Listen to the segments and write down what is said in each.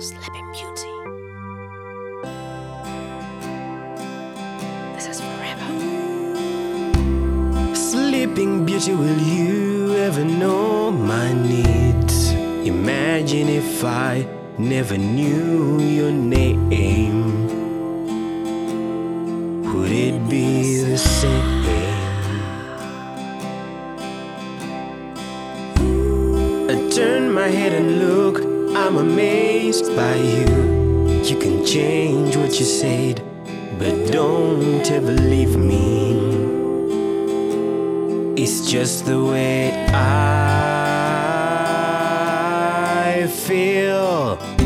Sleeping Beauty. This is forever. Sleeping Beauty, will you ever know my needs? Imagine if I never knew your name. Would it be the same? I turn my head and look, I'm amazed by you. You can change what you said, but don't ever leave me. It's just the way I feel.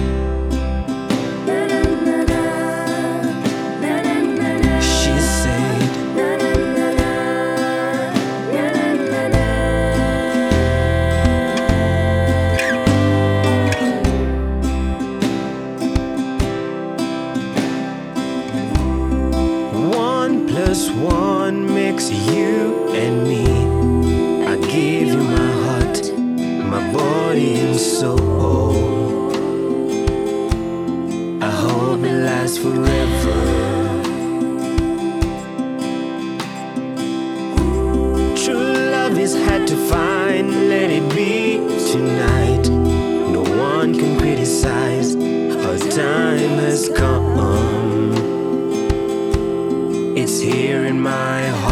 Plus one makes you and me. I give you my heart, my body and soul. I hope it lasts forever. Here in my heart.